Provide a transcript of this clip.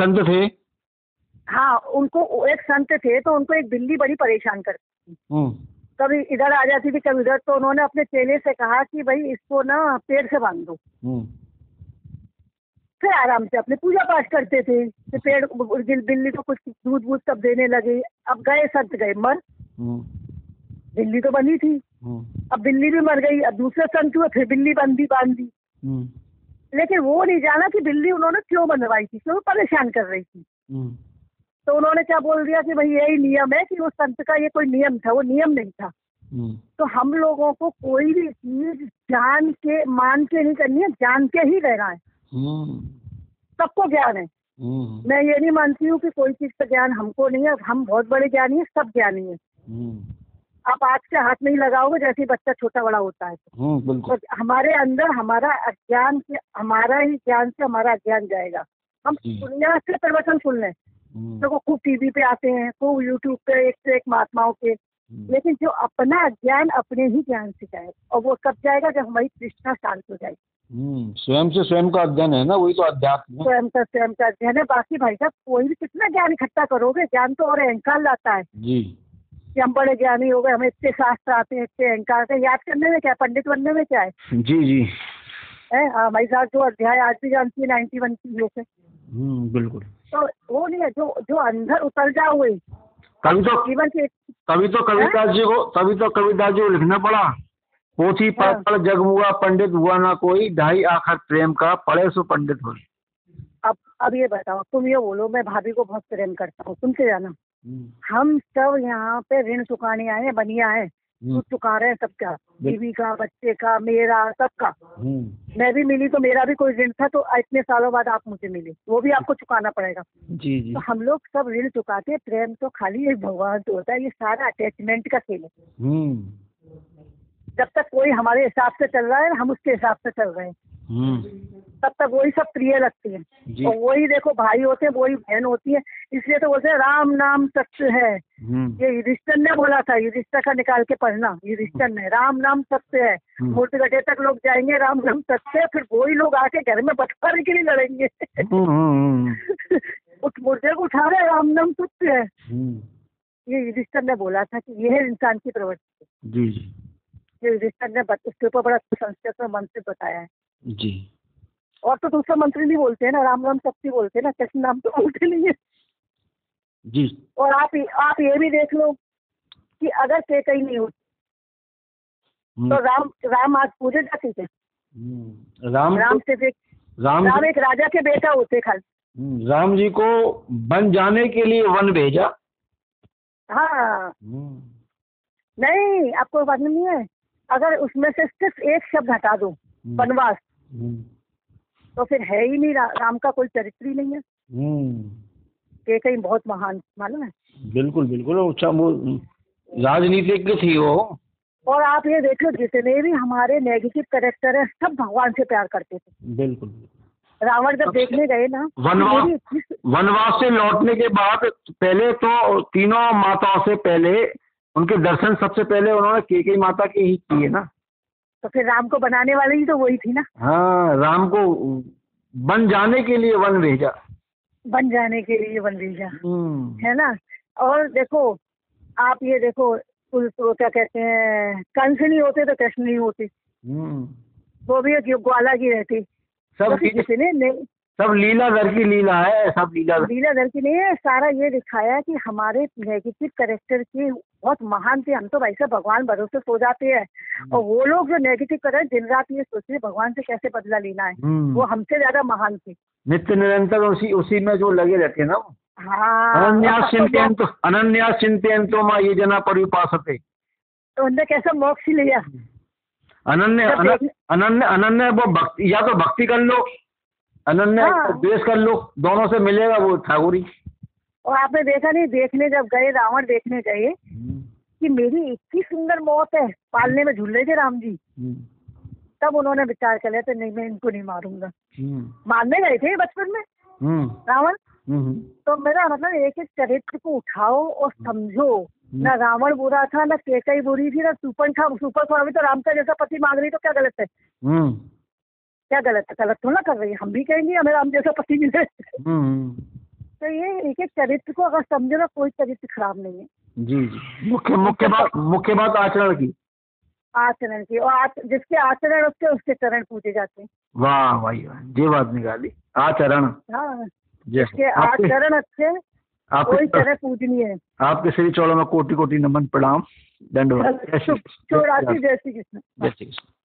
संत थे? हाँ उनको एक संत थे तो उनको एक बिल्ली बड़ी परेशान करती थी हम्म, कभी इधर आ जाती थी कभी उधर तो उन्होंने अपने चेले से कहा कि भाई इसको ना पेड़ से बाँध दो। हम्म, फिर आराम से अपने पूजा पाठ करते थे फिर पेड़ बिल्ली को कुछ दूध वूध सब देने लगे अब गए संत गए मर। हम्म, बिल्ली तो बनी थी। हम्म, अब बिल्ली भी मर गई अब दूसरे संत हुए फिर बिल्ली बंदी बाँध। दी हम्म, लेकिन वो नहीं जाना कि बिल्ली उन्होंने क्यों बनवाई थी क्यों परेशान कर रही थी। हम्म, तो उन्होंने क्या बोल दिया कि भाई यही नियम है कि उस संत का ये कोई नियम था वो नियम नहीं था। हम्म, तो हम लोगों को कोई भी चीज़ जान के मान के नहीं करनी है जान के ही रहना है। हम्म, सबको ज्ञान है। मैं ये नहीं मानती हूँ कि कोई चीज़ का ज्ञान हमको नहीं है हम बहुत बड़े ज्ञानी है सब ज्ञानी है। आप आज से हाथ नहीं लगाओगे जैसे बच्चा छोटा बड़ा होता है हम्म, तो हमारे अंदर हमारा अज्ञान से हमारा ही ज्ञान से हमारा अज्ञान जाएगा। हम। दुनिया से प्रवचन सुन लें। हम्म, देखो खूब टीवी पे आते हैं खूब यूट्यूब पे एक से एक महात्माओं के। हम्म, लेकिन जो अपना ज्ञान अपने ही ज्ञान से जाएगा और वो कब जाएगा? जब हमारी तृष्णा शांत हो जाएगी। हम्म, स्वयं से स्वयं का अध्ययन है ना वही तो अध्यात्म स्वयं का स्वयं का अध्ययन है। बाकी भाई साहब कोई भी कितना ज्ञान इकट्ठा करोगे ज्ञान तो और अहंकार लाता है। जी। कि हम बड़े ज्ञानी हो गए हमें इतने शास्त्र आते हैं इतने अहंकार आते हैं। याद करने में क्या? पंडित बनने में क्या है? जी जी। है? हाँ भाई साहब जो अध्याय आज भी जानती है नाइन्टी वन की है हम्म, बिल्कुल। तो वो नहीं है जो जो अंदर उतर जाओ हुए कभी तो जीवन के कभी तो कविदास जी को तभी तो कविदास जी को लिखना पड़ा। पोथी पढ़ हाँ। पढ़ जग हुआ पंडित हुआ ना कोई ढाई आखर प्रेम का पढ़े सो पंडित हो अब अब ये बताओ तुम ये बोलो मैं भाभी को बहुत प्रेम करता हूँ सुन के जाना। हम सब यहाँ पे ऋण चुकाने आए हैं बनिया है। कुछ चुका रहे हैं सबका। बीवी का बच्चे का मेरा सबका। मैं भी मिली तो मेरा भी कोई ऋण था तो इतने सालों बाद आप मुझे मिले। वो भी आपको चुकाना पड़ेगा। जी जी। तो हम लोग सब ऋण चुकाते प्रेम तो खाली एक भगवान तो होता है ये सारा अटैचमेंट का खेल है। हम्म। जब तक कोई हमारे हिसाब से चल रहा है हम उसके हिसाब से चल रहे हैं। हम्म। तब तक वही सब प्रिय लगती है। और वही देखो भाई होते हैं वही बहन होती है। इसलिए तो बोलते हैं राम नाम सत्य है। हम्म। ये युधिष्ठर ने बोला था युधिष्ठर का निकाल के पढ़ना युधिष्ठर ने राम नाम सत्य है। हम्म। मूर्ति गटे तक लोग जाएँगे राम नाम सत्य है फिर वही लोग आके घर में बंटवारे के लिए लड़ेंगे। हम्म, उस मुर्दे को उठा रहे राम नाम सत्य है। ये युधिष्ठर ने बोला था कि ये है इंसान की प्रवृत्ति जी जी। ये युधिष्ठर ने उसके ऊपर बड़ा संस्कृत में मंत्र बताया है। जी। और तो दूसरा मंत्र नहीं बोलते हैं ना राम राम शक्ति बोलते हैं ना कृष्ण नाम तो बोलते नहीं है। जी। और आप आप ये भी देख लो कि अगर के कहीं नहीं होती हम्म, तो राम राम आज पूजे जाते थे हम्म, राम राम से राम राम एक राजा के बेटा होते खाली। हम्म, राम जी को बन जाने के लिए वन भेजा। हाँ। नहीं आपको बात नहीं है। अगर उसमें से सिर्फ़ एक शब्द हटा दो वनवास। तो फिर है ही नहीं रा, राम का कोई चरित्र ही नहीं है। हम्म, के कहीं बहुत महान मालूम है? बिल्कुल बिल्कुल। अच्छा वो राजनीतिज्ञ थी वो। और आप ये देख लो जितने भी हमारे नेगेटिव करेक्टर है सब भगवान से प्यार करते थे। बिल्कुल। रावण जब देखने गए ना वनवास वनवास से लौटने के बाद पहले तो तीनों माताओं से पहले उनके दर्शन सबसे पहले उन्होंने केके माता के ही किए ना। तो फिर राम को बनाने वाले ही तो वही थी ना। हाँ राम को बन जाने के लिए वन भेजा। बन जाने के लिए वन भेजा। हम्म, है ना? और देखो आप ये देखो वो क्या कहते हैं कंस नहीं होते तो कृष्ण नहीं होते। हम्म। वो भी एक ग्वाला की रहती। सब तो किसी ने ने- सब लीला लीलाधर की लीला है सब लीलाधर लीलाधर की नहीं है सारा ये दिखाया कि हमारे नेगेटिव करेक्टर के बहुत महान थे। हम तो भाई साहब भगवान भरोसे सो जाते हैं। और वो लोग जो नेगेटिव कर रहे हैं दिन रात ये सोचते हैं भगवान से कैसे बदला लेना है? हम्म। वो हमसे ज़्यादा महान थे। नित्य निरंतर उसी उसी में जो लगे रहते हैं ना हाँ। अनन्या चिंतन तो अनन्या चिंतन तो माँ ये जना परिपासते। तो उनने कैसा मोक्ष लिया? अनन्य अनन्य अनन्य वो भक्ति या तो भक्ति कर लो अनन्य हाँ। द्वेष कर लो दोनों से मिलेगा वो ठाकुरी। और आपने देखा नहीं देखने जब गए रावण देखने गए कि मेरी इतनी सुंदर मौत है पालने में झूल रहे थे राम जी। तब उन्होंने विचार कर लिया था नहीं मैं इनको नहीं मारूँगा। मारने गए थे बचपन में रावण? तो मेरा मतलब एक एक चरित्र को उठाओ और समझो। ना रावण बुरा था ना केकई बुरी थी ना सुपन था सुपर अभी तो राम का जैसा पति मांग रही तो क्या गलत है? क्या गलत है? गलत तो ना कर रही है हम भी कहेंगे हमें राम जैसा पति मिले। चरित्र को अगर समझे ना कोई चरित्र खराब नहीं है। जी जी। मुख्य मुख्य बात मुख्य बात आचरण की। आचरण की और आच, जिसके आचरण उसके उसके चरण पूजे जाते हैं। वाह भाई वाह ये बात निकाली। आचरण। हाँ। जिसके आचरण अच्छे कोई आपके चरण पूजनीय है। आपके श्री चौड़ा में कोटि कोटि नमन प्रणाम। दंडवाद। चौरासी जय श्री कृष्ण। जय श्री कृष्ण।